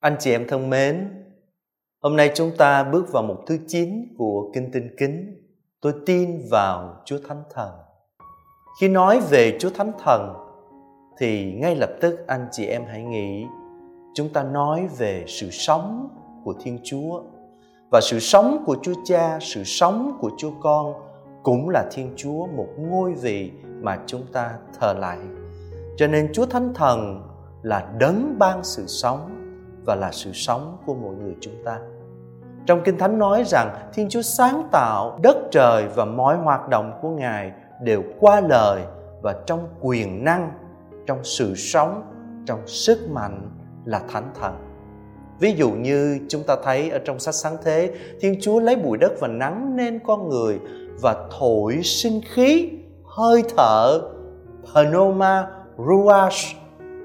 Anh chị em thân mến, hôm nay chúng ta bước vào mục thứ 9 của Kinh Tinh Kính. Tôi tin vào Chúa Thánh Thần. Khi nói về Chúa Thánh Thần thì ngay lập tức anh chị em hãy nghĩ chúng ta nói về sự sống của Thiên Chúa và sự sống của Chúa Cha, sự sống của Chúa Con cũng là Thiên Chúa một ngôi vị mà chúng ta thờ lại. Cho nên Chúa Thánh Thần là đấng ban sự sống và là sự sống của mỗi người chúng ta. Trong Kinh Thánh nói rằng Thiên Chúa sáng tạo đất trời và mọi hoạt động của Ngài đều qua lời và trong quyền năng, trong sự sống, trong sức mạnh là thánh thần. Ví dụ như chúng ta thấy ở trong sách sáng thế, Thiên Chúa lấy bụi đất và nắng nên con người và thổi sinh khí, hơi thở, pneuma, ruach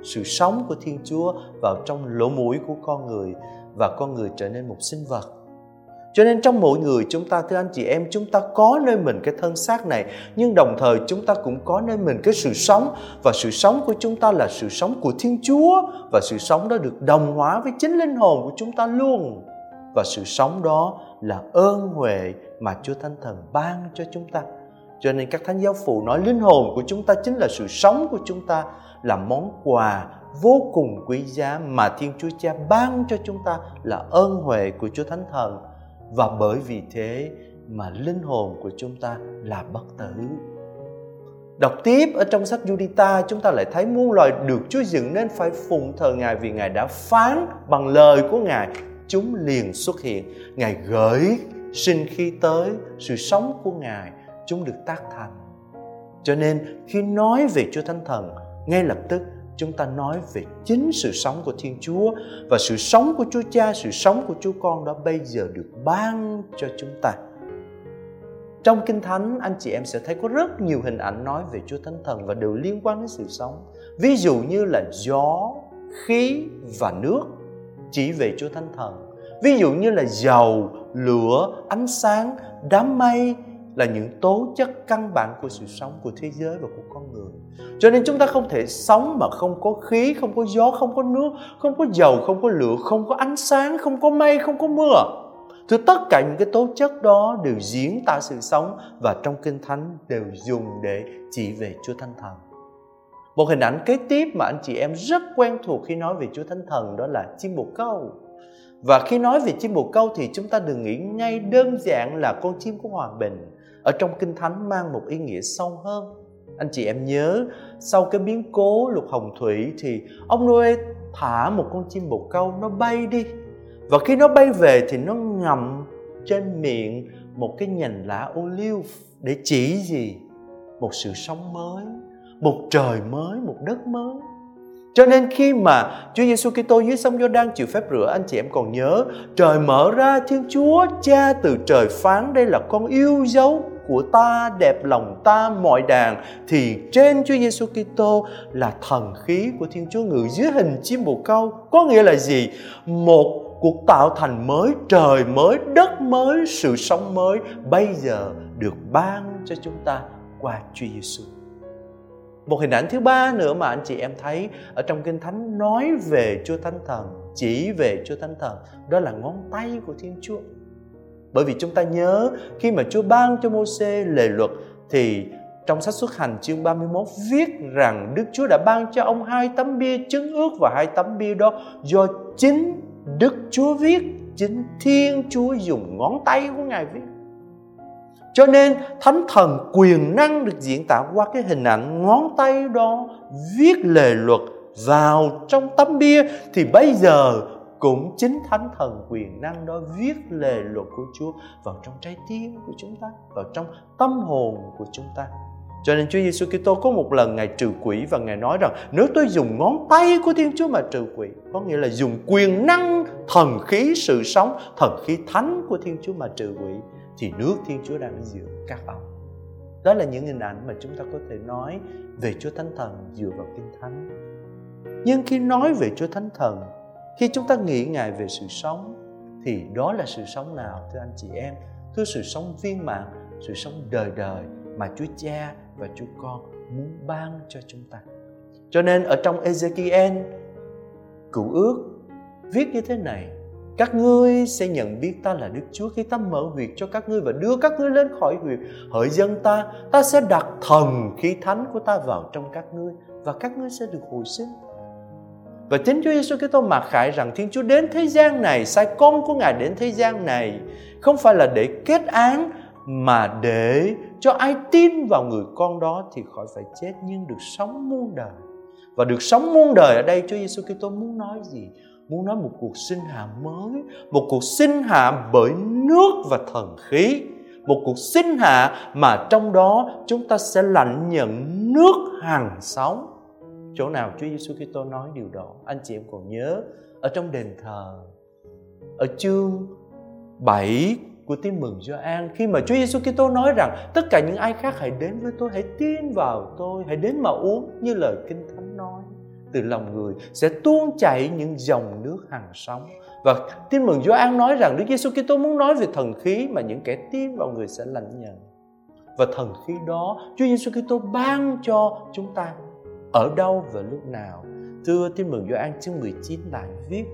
sự sống của Thiên Chúa vào trong lỗ mũi của con người và con người trở nên một sinh vật. Cho nên trong mỗi người chúng ta, thưa anh chị em, chúng ta có nơi mình cái thân xác này, nhưng đồng thời chúng ta cũng có nơi mình cái sự sống và sự sống của chúng ta là sự sống của Thiên Chúa, và sự sống đó được đồng hóa với chính linh hồn của chúng ta luôn. Và sự sống đó là ơn huệ mà Chúa Thánh Thần ban cho chúng ta. Cho nên các thánh giáo phụ nói, linh hồn của chúng ta chính là sự sống của chúng ta là món quà vô cùng quý giá mà Thiên Chúa Cha ban cho chúng ta là ơn huệ của Chúa Thánh Thần và bởi vì thế mà linh hồn của chúng ta là bất tử. Đọc tiếp ở trong sách Judita chúng ta lại thấy muôn loài được Chúa dựng nên phải phụng thờ Ngài vì Ngài đã phán bằng lời của Ngài, chúng liền xuất hiện. Ngài gửi sinh khi tới sự sống của Ngài, chúng được tác thành. Cho nên khi nói về Chúa Thánh Thần ngay lập tức chúng ta nói về chính sự sống của Thiên Chúa và sự sống của Chúa Cha, sự sống của Chúa Con đó bây giờ được ban cho chúng ta. Trong Kinh Thánh, anh chị em sẽ thấy có rất nhiều hình ảnh nói về Chúa Thánh Thần và đều liên quan đến sự sống. Ví dụ như là gió, khí và nước chỉ về Chúa Thánh Thần. Ví dụ như là dầu, lửa, ánh sáng, đám mây, là những tố chất căn bản của sự sống của thế giới và của con người cho nên chúng ta không thể sống mà không có khí, không có gió, không có nước, không có dầu, không có lửa, không có ánh sáng, không có mây, không có mưa thì tất cả những cái tố chất đó đều diễn tả sự sống và trong kinh thánh đều dùng để chỉ về Chúa Thánh Thần. Một hình ảnh kế tiếp mà anh chị em rất quen thuộc khi nói về Chúa Thánh Thần đó là chim bồ câu. Và khi nói về chim bồ câu thì chúng ta đừng nghĩ ngay đơn giản là con chim của hòa bình ở trong kinh thánh mang một ý nghĩa sâu hơn. Anh chị em nhớ, sau cái biến cố lục hồng thủy thì ông Noe thả một con chim bồ câu nó bay đi. Và khi nó bay về thì nó ngậm trên miệng một cái nhành lá ô liu để chỉ gì? Một sự sống mới, một trời mới, một đất mới. Cho nên khi mà Chúa Giêsu Kitô dưới sông Giô-đan chịu phép rửa, anh chị em còn nhớ, trời mở ra, Thiên Chúa Cha từ trời phán đây là con yêu dấu của ta, đẹp lòng ta, mọi đàn thì trên Chúa Giêsu Kitô là thần khí của Thiên Chúa ngự dưới hình chim bồ câu. Có nghĩa là gì? Một cuộc tạo thành mới, trời mới, đất mới, sự sống mới, bây giờ được ban cho chúng ta qua Chúa Giêsu một hình ảnh thứ ba nữa mà anh chị em thấy ở trong kinh thánh nói về Chúa Thánh Thần, chỉ về Chúa Thánh Thần, đó là ngón tay của Thiên Chúa bởi vì chúng ta nhớ khi mà Chúa ban cho Môsê lề luật thì trong sách xuất hành chương 31 viết rằng Đức Chúa đã ban cho ông hai tấm bia chứng ước và hai tấm bia đó do chính Đức Chúa viết, chính Thiên Chúa dùng ngón tay của Ngài viết. Cho nên Thánh Thần quyền năng được diễn tả qua cái hình ảnh ngón tay đó viết lề luật vào trong tấm bia thì bây giờ cũng chính thánh thần quyền năng đó viết lề luật của Chúa vào trong trái tim của chúng ta, vào trong tâm hồn của chúng ta. Cho nên Chúa Giêsu Kitô có một lần Ngài trừ quỷ và Ngài nói rằng nếu tôi dùng ngón tay của Thiên Chúa mà trừ quỷ, có nghĩa là dùng quyền năng thần khí sự sống, thần khí thánh của Thiên Chúa mà trừ quỷ, thì nước Thiên Chúa đang giữa các ông. Đó là những hình ảnh mà chúng ta có thể nói về Chúa Thánh Thần dựa vào Kinh Thánh. Nhưng khi nói về Chúa Thánh Thần khi chúng ta nghĩ ngài về sự sống thì đó là sự sống nào thưa anh chị em thưa sự sống viên mãn sự sống đời đời mà chúa cha và chúa con muốn ban cho chúng ta cho nên ở trong Ezekiel cựu ước viết như thế này các ngươi sẽ nhận biết ta là Đức Chúa khi ta mở huyệt cho các ngươi và đưa các ngươi lên khỏi huyệt. Hỡi dân ta, ta sẽ đặt thần khí thánh của ta vào trong các ngươi và các ngươi sẽ được hồi sinh. Và chính Chúa Giêsu Kitô mặc khải rằng Thiên Chúa đến thế gian này, sai con của Ngài đến thế gian này không phải là để kết án mà để cho ai tin vào người con đó thì khỏi phải chết nhưng được sống muôn đời. Và được sống muôn đời ở đây Chúa Giêsu Kitô muốn nói gì? Muốn nói một cuộc sinh hạ mới, một cuộc sinh hạ bởi nước và thần khí. Một cuộc sinh hạ mà trong đó chúng ta sẽ lãnh nhận nước hàng sống chỗ nào Chúa Giêsu Kitô nói điều đó, anh chị em còn nhớ, ở trong đền thờ, ở chương 7 của tin mừng Gioan, khi mà Chúa Giêsu Kitô nói rằng tất cả những ai khác hãy đến với tôi, hãy tin vào tôi, hãy đến mà uống như lời kinh thánh nói. Từ lòng người sẽ tuôn chảy những dòng nước hằng sống. Và tin mừng Gioan nói rằng Đức Giêsu Kitô muốn nói về thần khí mà những kẻ tin vào người sẽ lãnh nhận. Và thần khí đó Chúa Giêsu Kitô ban cho chúng ta ở đâu và lúc nào. Thưa tin mừng Gioan chương 19 lại viết,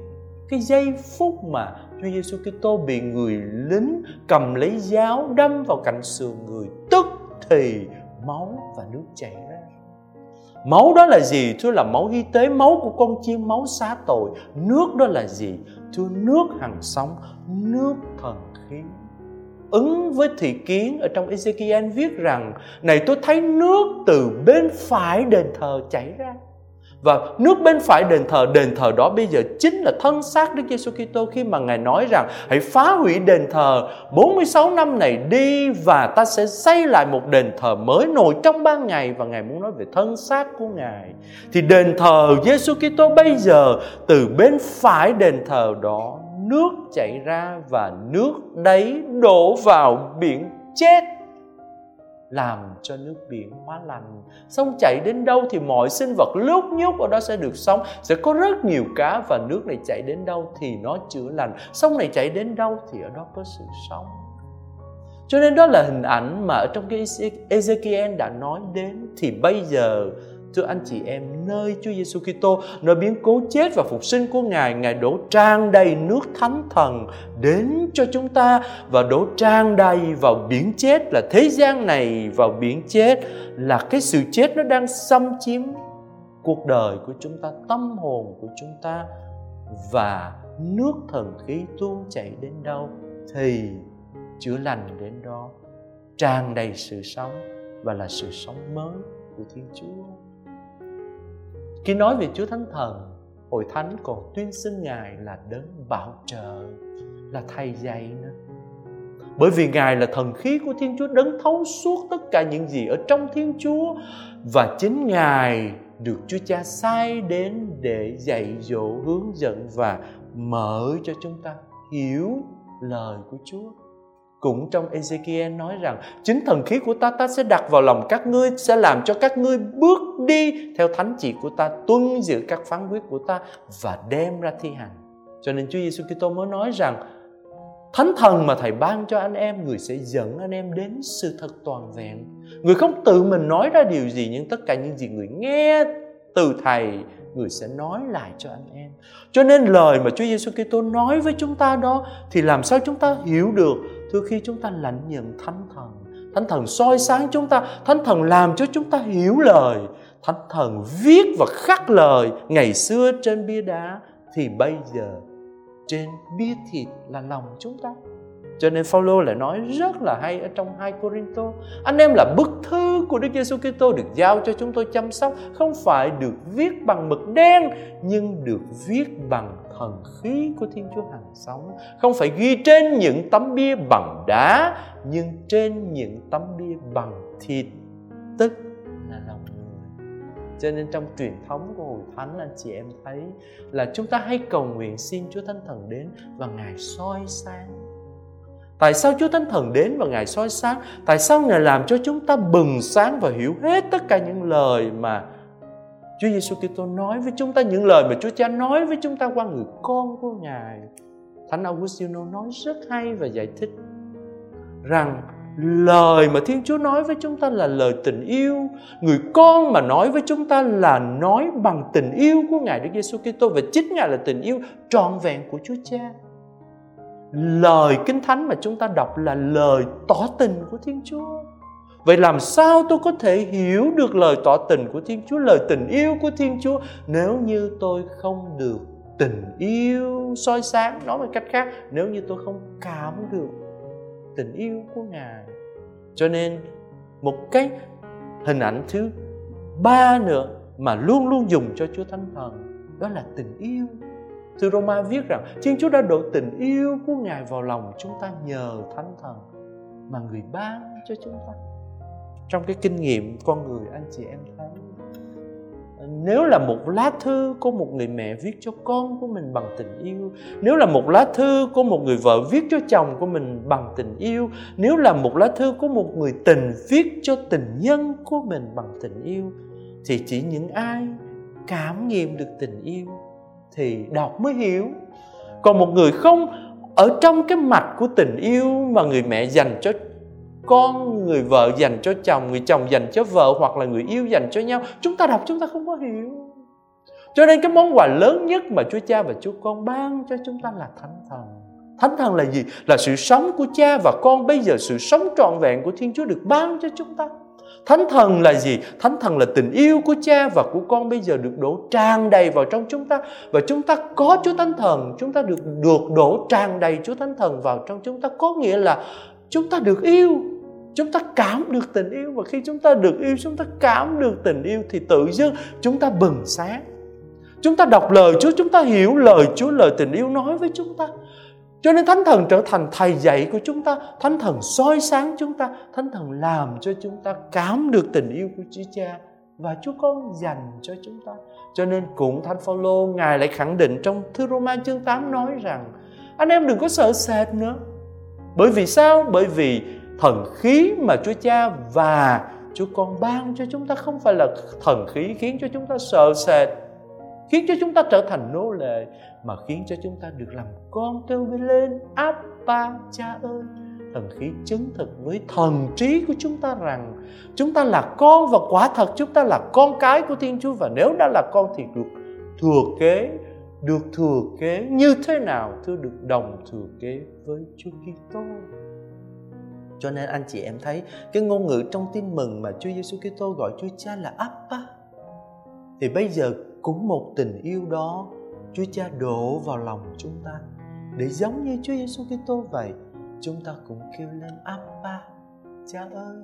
cái giây phút mà Chúa Giêsu Kitô bị người lính cầm lấy giáo đâm vào cạnh sườn người, tức thì máu và nước chảy ra. Máu đó là gì? Thưa là máu y tế, máu của con chiên máu xá tội. Nước đó là gì? Thưa nước hằng sống, nước thần khí ứng với thị kiến ở trong Ezekiel viết rằng, này, tôi thấy nước từ bên phải đền thờ chảy ra và nước bên phải đền thờ đền thờ đó bây giờ chính là thân xác Đức Giêsu Kitô khi mà Ngài nói rằng, hãy phá hủy đền thờ 46 năm này đi và ta sẽ xây lại một đền thờ mới nổi trong ba ngày và Ngài muốn nói về thân xác của Ngài. Thì đền thờ Giêsu Kitô bây giờ từ bên phải đền thờ đó nước chảy ra và nước đấy đổ vào biển chết, làm cho nước biển hóa lành sông chảy đến đâu thì mọi sinh vật lúc nhúc ở đó sẽ được sống. Sẽ có rất nhiều cá và nước này chảy đến đâu thì nó chữa lành. Sông này chảy đến đâu thì ở đó có sự sống. Cho nên đó là hình ảnh mà ở trong cái Ezekiel đã nói đến. Thì bây giờ Thưa anh chị em, nơi Chúa Giêsu Kitô, nơi biến cố chết và phục sinh của Ngài, Ngài đổ tràn đầy nước thánh thần đến cho chúng ta và đổ tràn đầy vào biển chết là thế gian này vào biển chết là cái sự chết nó đang xâm chiếm cuộc đời của chúng ta, tâm hồn của chúng ta và nước thần khí tuôn chảy đến đâu thì chữa lành đến đó tràn đầy sự sống và là sự sống mới của Thiên Chúa. Khi nói về Chúa Thánh Thần, Hội Thánh còn tuyên xưng Ngài là đấng bảo trợ, là thầy dạy nữa. Bởi vì Ngài là thần khí của Thiên Chúa đấng thấu suốt tất cả những gì ở trong Thiên Chúa và chính Ngài được Chúa Cha sai đến để dạy dỗ, hướng dẫn và mở cho chúng ta hiểu lời của Chúa cũng trong Ezekiel nói rằng, chính thần khí của ta ta sẽ đặt vào lòng các ngươi, sẽ làm cho các ngươi bước đi theo thánh chỉ của ta, tuân giữ các phán quyết của ta và đem ra thi hành. Cho nên Chúa Giêsu Kitô mới nói rằng, Thánh thần mà Thầy ban cho anh em, Người sẽ dẫn anh em đến sự thật toàn vẹn. Người không tự mình nói ra điều gì, Nhưng tất cả những gì người nghe từ Thầy Người sẽ nói lại cho anh em. Cho nên lời mà Chúa Giêsu Kitô nói với chúng ta đó Thì làm sao chúng ta hiểu được? Thưa khi chúng ta lãnh nhận Thánh Thần Thánh Thần soi sáng chúng ta, Thánh Thần làm cho chúng ta hiểu lời, Thánh Thần viết và khắc lời Ngày xưa trên bia đá Thì bây giờ trên bia thịt là lòng chúng ta cho nên Phaolô lại nói rất là hay ở trong 2 Corinto. Anh em là bức thư của Đức Giêsu Kitô được giao cho chúng tôi chăm sóc, không phải được viết bằng mực đen nhưng được viết bằng thần khí của Thiên Chúa hằng sống, không phải ghi trên những tấm bia bằng đá nhưng trên những tấm bia bằng thịt, tức là lòng. Cho nên trong truyền thống của Hội Thánh anh chị em thấy là chúng ta hay cầu nguyện xin Chúa Thánh Thần đến và Ngài soi sáng Tại sao Chúa Thánh Thần đến và Ngài soi sáng? Tại sao Ngài làm cho chúng ta bừng sáng và hiểu hết tất cả những lời mà Chúa Giêsu Kitô nói với chúng ta, những lời mà Chúa Cha nói với chúng ta qua người con của Ngài. Thánh Augustino nói rất hay và giải thích rằng lời mà Thiên Chúa nói với chúng ta là lời tình yêu. Người con mà nói với chúng ta là nói bằng tình yêu của Ngài Đức Giêsu Kitô và chính Ngài là tình yêu trọn vẹn của Chúa Cha. Lời Kinh Thánh mà chúng ta đọc là lời tỏ tình của Thiên Chúa. Vậy làm sao tôi có thể hiểu được lời tỏ tình của Thiên Chúa, lời tình yêu của Thiên Chúa nếu như tôi không được tình yêu soi sáng? Nói một cách khác nếu như tôi không cảm được tình yêu của ngài. Cho nên một cái hình ảnh thứ ba nữa mà luôn luôn dùng cho chúa thánh thần đó là tình yêu thư Roma viết rằng, Thiên Chúa đã đổ tình yêu của Ngài vào lòng chúng ta nhờ Thánh Thần mà người ban cho chúng ta. Trong cái kinh nghiệm con người, anh chị em thấy, nếu là một lá thư của một người mẹ viết cho con của mình bằng tình yêu, nếu là một lá thư của một người vợ viết cho chồng của mình bằng tình yêu, nếu là một lá thư của một người tình viết cho tình nhân của mình bằng tình yêu, thì chỉ những ai cảm nghiệm được tình yêu thì đọc mới hiểu còn một người không, ở trong cái mặt của tình yêu mà người mẹ dành cho con, người vợ dành cho chồng, người chồng dành cho vợ hoặc là người yêu dành cho nhau, chúng ta đọc chúng ta không có hiểu cho nên cái món quà lớn nhất mà Chúa Cha và Chúa Con ban cho chúng ta là Thánh Thần. Thánh Thần là gì? Là sự sống của Cha và Con bây giờ sự sống trọn vẹn của Thiên Chúa được ban cho chúng ta. Thánh Thần là gì? Thánh Thần là tình yêu của Cha và của Con bây giờ được đổ tràn đầy vào trong chúng ta. Và chúng ta có Chúa Thánh Thần, chúng ta được được đổ tràn đầy Chúa Thánh Thần vào trong chúng ta. Có nghĩa là chúng ta được yêu chúng ta cảm được tình yêu. Và khi chúng ta được yêu chúng ta cảm được tình yêu thì tự dưng chúng ta bừng sáng. Chúng ta đọc lời Chúa chúng ta hiểu lời Chúa lời tình yêu nói với chúng ta cho nên Thánh Thần trở thành thầy dạy của chúng ta Thánh Thần soi sáng chúng ta Thánh Thần làm cho chúng ta cảm được tình yêu của Chúa Cha và Chúa Con dành cho chúng ta. Cho nên cũng Thánh Phaolô Ngài lại khẳng định trong thư Roma chương 8 nói rằng anh em đừng có sợ sệt nữa. Bởi vì sao? Bởi vì thần khí mà Chúa Cha và Chúa Con ban cho chúng ta không phải là thần khí khiến cho chúng ta sợ sệt, khiến cho chúng ta trở thành nô lệ, mà khiến cho chúng ta được làm con kêu lên Abba Cha ơi. Thần khí chứng thực với thần trí của chúng ta rằng chúng ta là con và quả thật chúng ta là con cái của Thiên Chúa và nếu đã là con thì được thừa kế, được thừa kế như thế nào thưa được đồng thừa kế với Chúa Kitô. Cho nên anh chị em thấy cái ngôn ngữ trong tin mừng mà Chúa Giêsu Kitô gọi Chúa Cha là Abba. Thì bây giờ cũng một tình yêu đó Chúa Cha đổ vào lòng chúng ta. Để giống như Chúa Giêsu Kitô vậy, chúng ta cũng kêu lên Abba, Cha ơi.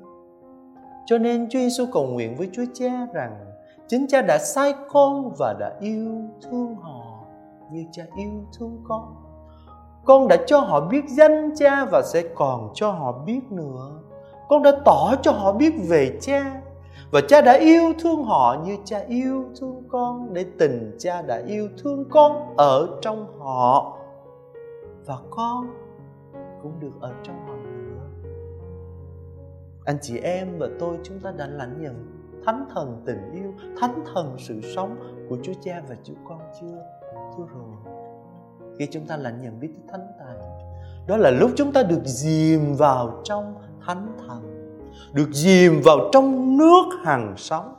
Cho nên Chúa Giêsu cầu nguyện với Chúa Cha rằng chính Cha đã sai con và đã yêu thương họ như Cha yêu thương con. Con đã cho họ biết danh cha và sẽ còn cho họ biết nữa. Con đã tỏ cho họ biết về cha và cha đã yêu thương họ như cha yêu thương con, để tình cha đã yêu thương con ở trong họ. Và con cũng được ở trong họ nữa. Anh chị em và tôi, chúng ta đã lãnh nhận thánh thần tình yêu, thánh thần sự sống của chúa cha và chúa con chưa? Chưa rồi. Khi chúng ta lãnh nhận biết thánh tài, đó là lúc chúng ta được dìm vào trong thánh thần được dìm vào trong nước hàng sóng,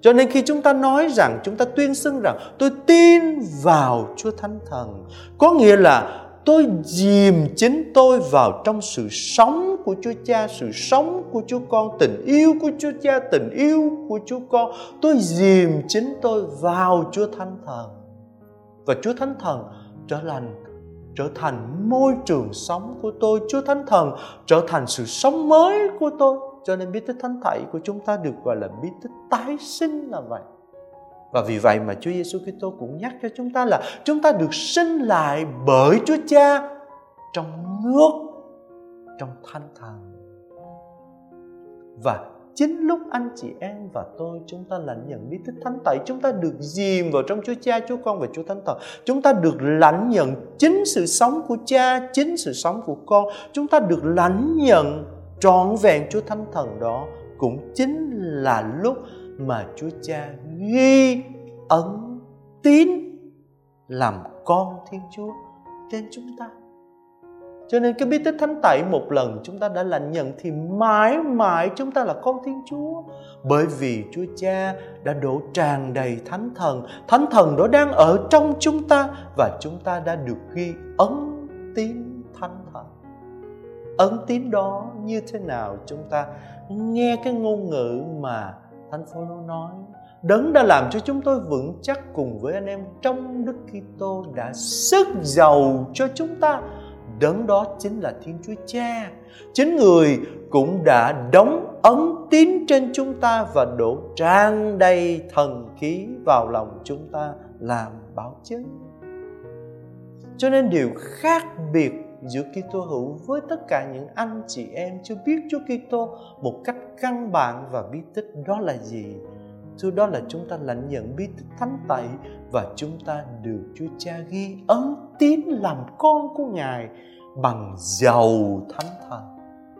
cho nên khi chúng ta nói rằng chúng ta tuyên xưng rằng tôi tin vào Chúa Thánh Thần có nghĩa là tôi dìm chính tôi vào trong sự sống của Chúa Cha, sự sống của Chúa Con, tình yêu của Chúa Cha, tình yêu của Chúa Con. Tôi dìm chính tôi vào Chúa Thánh Thần. Và Chúa Thánh Thần trở thành trở thành môi trường sống của tôi Chúa Thánh Thần trở thành sự sống mới của tôi cho nên bí tích thánh thảy của chúng ta được gọi là bí tích tái sinh là vậy. Và vì vậy mà Chúa Giêsu Kitô cũng nhắc cho chúng ta là chúng ta được sinh lại bởi Chúa Cha trong nước trong thanh thần. Và chính lúc anh chị em và tôi chúng ta lãnh nhận bí tích thánh tẩy chúng ta được dìm vào trong Chúa Cha, Chúa Con và Chúa Thánh Thần. Chúng ta được lãnh nhận chính sự sống của Cha chính sự sống của Con. Chúng ta được lãnh nhận trọn vẹn Chúa Thánh Thần đó cũng chính là lúc mà Chúa Cha ghi ấn tín làm con Thiên Chúa trên chúng ta cho nên cái bí tích thánh tẩy một lần chúng ta đã lãnh nhận thì mãi mãi chúng ta là con Thiên Chúa. Bởi vì Chúa Cha đã đổ tràn đầy thánh thần. Thánh thần đó đang ở trong chúng ta và chúng ta đã được ghi ấn tín thánh thần. Ấn tín đó như thế nào chúng ta nghe cái ngôn ngữ mà Thánh Phaolô nói Đấng đã làm cho chúng tôi vững chắc cùng với anh em trong Đức Kitô đã sức giàu cho chúng ta đấng đó chính là Thiên Chúa Cha. Chính người cũng đã đóng ấn tín trên chúng ta và đổ tràn đầy thần khí vào lòng chúng ta làm bảo chứng. Cho nên điều khác biệt giữa Kitô hữu với tất cả những anh chị em chưa biết Chúa Kitô một cách căn bản và bí tích đó là gì? Thưa, đó là chúng ta lãnh nhận bí tích thánh tẩy và chúng ta được Chúa Cha ghi ấn tín làm con của Ngài bằng dầu thánh thần.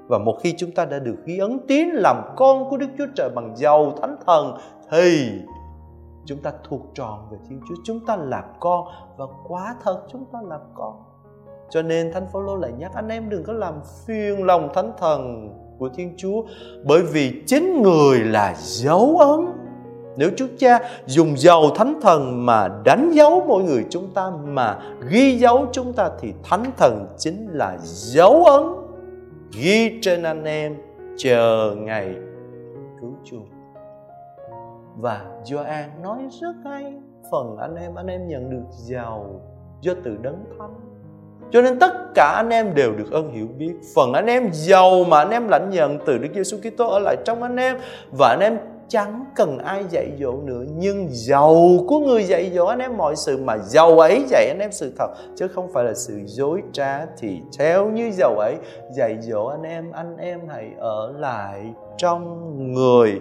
Và một khi chúng ta đã được ghi ấn tín làm con của Đức Chúa Trời bằng dầu thánh thần, thì chúng ta thuộc tròn về Thiên Chúa. Chúng ta là con và quá thật, chúng ta là con. Cho nên Thánh Phaolô lại nhắc anh em đừng có làm phiền lòng Thánh Thần của Thiên Chúa, bởi vì chính người là dấu ấn nếu Chúa Cha dùng dầu thánh thần mà đánh dấu mỗi người chúng ta, mà ghi dấu chúng ta, thì thánh thần chính là dấu ấn ghi trên anh em chờ ngày cứu chuộc. Và Gioan nói rất hay, phần anh em anh em nhận được giàu do từ đấng thánh cho nên tất cả anh em đều được ơn hiểu biết. Phần anh em giàu mà anh em lãnh nhận từ Đức Giêsu Kitô ở lại trong anh em. Và anh em chẳng cần ai dạy dỗ nữa. Nhưng giàu của người dạy dỗ anh em mọi sự mà giàu ấy dạy anh em sự thật. Chứ không phải là sự dối trá thì theo như giàu ấy dạy dỗ anh em anh em hãy ở lại trong người,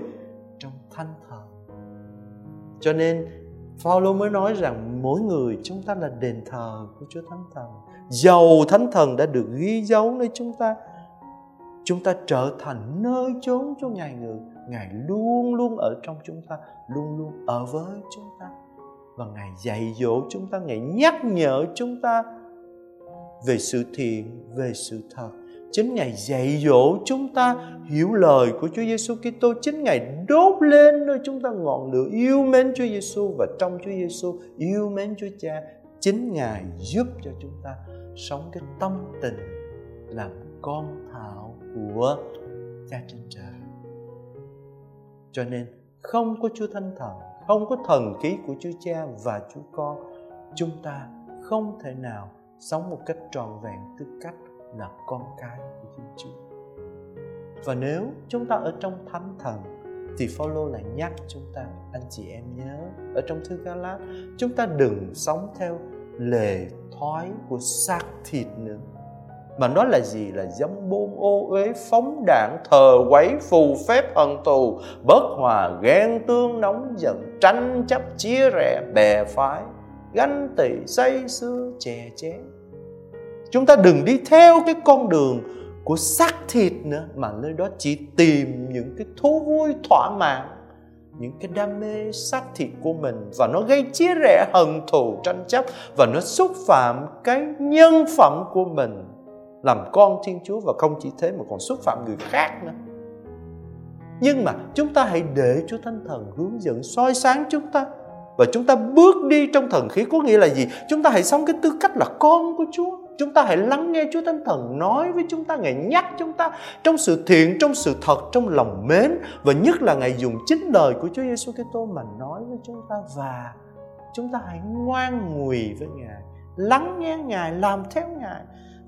trong thanh thần cho nên Phaolô mới nói rằng mỗi người chúng ta là đền thờ của Chúa Thánh Thần. Dầu Thánh Thần đã được ghi dấu nơi chúng ta. Chúng ta trở thành nơi chốn cho Ngài ngự Ngài luôn luôn ở trong chúng ta, luôn luôn ở với chúng ta. Và Ngài dạy dỗ chúng ta, Ngài nhắc nhở chúng ta về sự thiện, về sự thật. Chính Ngài dạy dỗ chúng ta hiểu lời của Chúa Giêsu Kitô. Chính Ngài đốt lên nơi chúng ta ngọn lửa yêu mến Chúa Giêsu và trong Chúa Giêsu yêu mến Chúa Cha. Chính Ngài giúp cho chúng ta sống cái tâm tình làm con thảo của Cha trên trời cho nên không có Chúa Thánh Thần, không có thần ký của Chúa Cha và Chúa Con, chúng ta không thể nào sống một cách tròn vẹn tư cách là con cái của Thiên Chúa. Và nếu chúng ta ở trong Thánh Thần, thì Phaolô lại nhắc chúng ta, anh chị em nhớ, ở trong thư Galat chúng ta đừng sống theo lề thói của xác thịt nữa, mà nó là gì là dâm bôn ô uế phóng đạn, thờ quấy phù phép hận thù bất hòa ghen tương nóng giận, tranh chấp chia rẽ bè phái, ganh tị say sưa chè chén chúng ta đừng đi theo cái con đường của xác thịt nữa, mà nơi đó chỉ tìm những cái thú vui thỏa mãn, những cái đam mê xác thịt của mình và nó gây chia rẽ hận thù, tranh chấp, và nó xúc phạm cái nhân phẩm của mình làm con Thiên Chúa và không chỉ thế mà còn xúc phạm người khác nữa. Nhưng mà chúng ta hãy để Chúa Thánh Thần hướng dẫn, soi sáng chúng ta và chúng ta bước đi trong thần khí có nghĩa là gì? Chúng ta hãy sống cái tư cách là con của Chúa. Chúng ta hãy lắng nghe Chúa Thánh Thần nói với chúng ta, Ngài nhắc chúng ta trong sự thiện, trong sự thật, trong lòng mến và nhất là Ngài dùng chính lời của Chúa Giêsu Kitô mà nói với chúng ta và chúng ta hãy ngoan ngùi với Ngài, lắng nghe Ngài, làm theo Ngài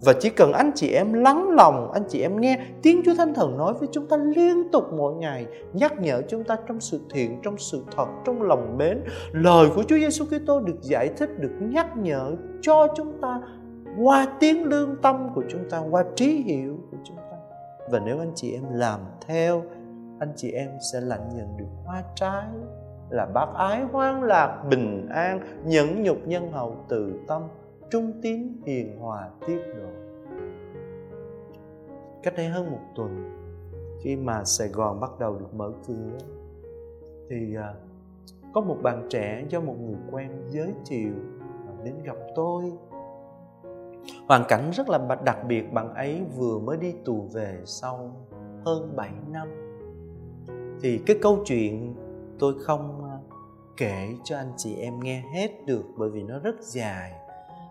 và chỉ cần anh chị em lắng lòng, anh chị em nghe tiếng Chúa Thánh Thần nói với chúng ta liên tục mỗi ngày, nhắc nhở chúng ta trong sự thiện, trong sự thật, trong lòng mến. Lời của Chúa Giêsu Kitô được giải thích, được nhắc nhở cho chúng ta qua tiếng lương tâm của chúng ta, qua trí hiểu của chúng ta. Và nếu anh chị em làm theo, anh chị em sẽ lãnh nhận được hoa trái là bác ái hoan lạc, bình an, nhẫn nhục nhân hậu từ tâm trung tín hiền hòa tiết độ cách đây hơn một tuần khi mà sài gòn bắt đầu được mở cửa thì à, có một bạn trẻ do một người quen giới thiệu à, đến gặp tôi hoàn cảnh rất là đặc biệt, bạn ấy vừa mới đi tù về sau hơn 7 năm. Thì cái câu chuyện tôi không à, kể cho anh chị em nghe hết được bởi vì nó rất dài.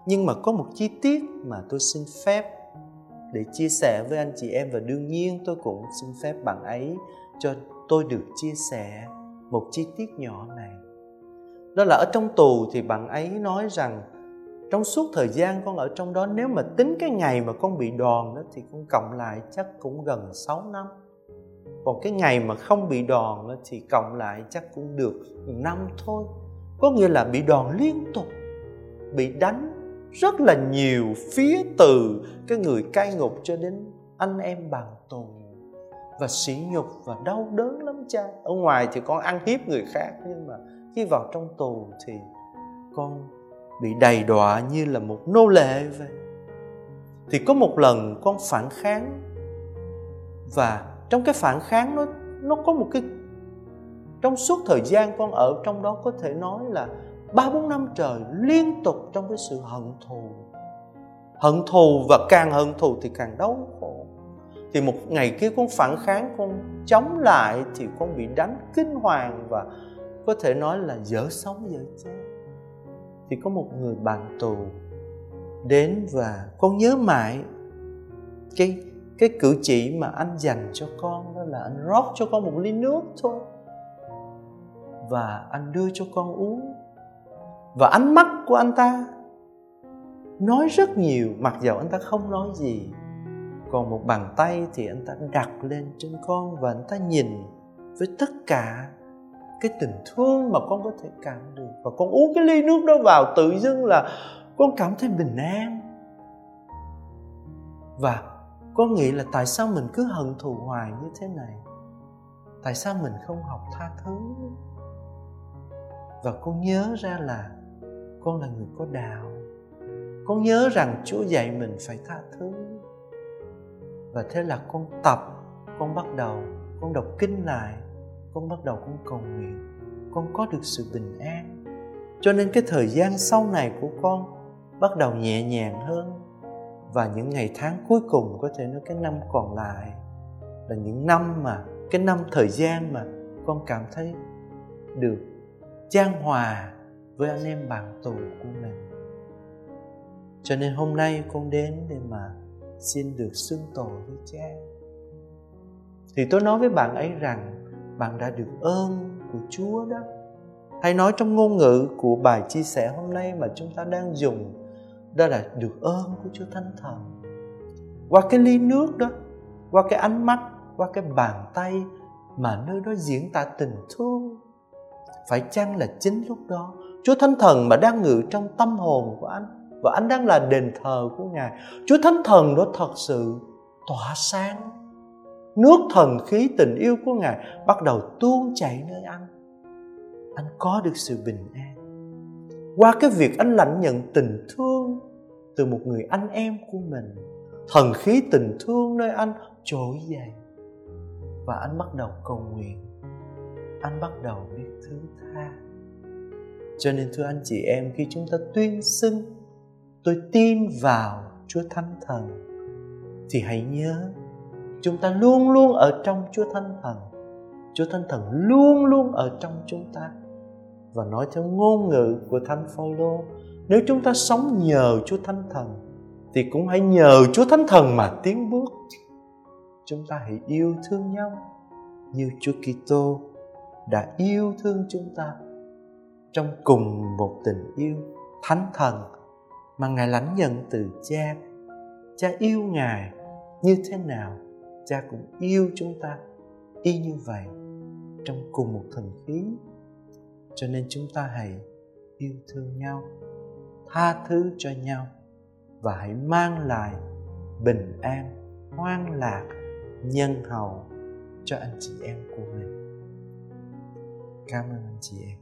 Nhưng mà có một chi tiết mà tôi xin phép để chia sẻ với anh chị em và đương nhiên tôi cũng xin phép bạn ấy cho tôi được chia sẻ một chi tiết nhỏ này. Đó là ở trong tù thì bạn ấy nói rằng trong suốt thời gian con ở trong đó, nếu mà tính cái ngày mà con bị đòn đó, thì con cộng lại chắc cũng gần 6 năm. Còn cái ngày mà không bị đòn đó, thì cộng lại chắc cũng được năm thôi. Có nghĩa là bị đòn liên tục, bị đánh rất là nhiều phía từ cái người cai ngục cho đến anh em bàn tù và sỉ nhục và đau đớn lắm cha. Ở ngoài thì con ăn hiếp người khác, nhưng mà khi vào trong tù thì con bị đầy đọa như là một nô lệ vậy. Thì có một lần con phản kháng, và trong cái phản kháng nó nó có một cái, trong suốt thời gian con ở trong đó có thể nói là ba bốn năm trời liên tục trong cái sự hận thù. Hận thù và càng hận thù thì càng đau khổ. Thì một ngày kia con phản kháng, con chống lại thì con bị đánh kinh hoàng và có thể nói là dở sống dở chết thì có một người bạn tù đến và con nhớ mãi cái cái cử chỉ mà anh dành cho con đó là anh rót cho con một ly nước thôi. Và anh đưa cho con uống. Và ánh mắt của anh ta nói rất nhiều, mặc dầu anh ta không nói gì. Còn một bàn tay thì anh ta đặt lên trên con và anh ta nhìn với tất cả cái tình thương mà con có thể cảm được. Và con uống cái ly nước đó vào tự dưng là con cảm thấy bình an. Và con nghĩ là tại sao mình cứ hận thù hoài như thế này? Tại sao mình không học tha thứ? Và con nhớ ra là con là người có đạo. Con nhớ rằng chúa dạy mình phải tha thứ. Và thế là con tập, con bắt đầu, con đọc kinh lại con bắt đầu con cầu nguyện, con có được sự bình an. Cho nên cái thời gian sau này của con bắt đầu nhẹ nhàng hơn. Và những ngày tháng cuối cùng có thể nói cái năm còn lại là những năm mà, cái năm thời gian mà con cảm thấy được trang hòa với anh em bạn tù của mình. Cho nên hôm nay con đến để mà xin được xưng tội với cha. Thì tôi nói với bạn ấy rằng bạn đã được ơn của chúa đó hay nói trong ngôn ngữ của bài chia sẻ hôm nay mà chúng ta đang dùng, đó là được ơn của chúa thánh thần qua cái ly nước đó, qua cái ánh mắt, qua cái bàn tay mà nơi đó diễn tả tình thương, phải chăng là chính lúc đó Chúa Thánh Thần mà đang ngự trong tâm hồn của anh và anh đang là đền thờ của Ngài. Chúa Thánh Thần đó thật sự tỏa sáng. Nước thần khí tình yêu của Ngài bắt đầu tuôn chảy nơi anh. Anh có được sự bình an. Qua cái việc anh lãnh nhận tình thương từ một người anh em của mình, thần khí tình thương nơi anh trỗi dậy và anh bắt đầu cầu nguyện anh bắt đầu biết thứ tha cho nên thưa anh chị em khi chúng ta tuyên xưng tôi tin vào Chúa Thánh Thần thì hãy nhớ chúng ta luôn luôn ở trong Chúa Thánh Thần. Chúa Thánh Thần luôn luôn ở trong chúng ta. Và nói theo ngôn ngữ của Thánh Phaolô, nếu chúng ta sống nhờ Chúa Thánh Thần thì cũng hãy nhờ Chúa Thánh Thần mà tiến bước. Chúng ta hãy yêu thương nhau như Chúa Kitô đã yêu thương chúng ta trong cùng một tình yêu thánh thần mà ngài lãnh nhận từ cha cha yêu ngài như thế nào cha cũng yêu chúng ta y như vậy trong cùng một thần khí. Cho nên chúng ta hãy yêu thương nhau, tha thứ cho nhau và hãy mang lại bình an hoan lạc, nhân hậu cho anh chị em của mình. Cảm ơn anh chị em.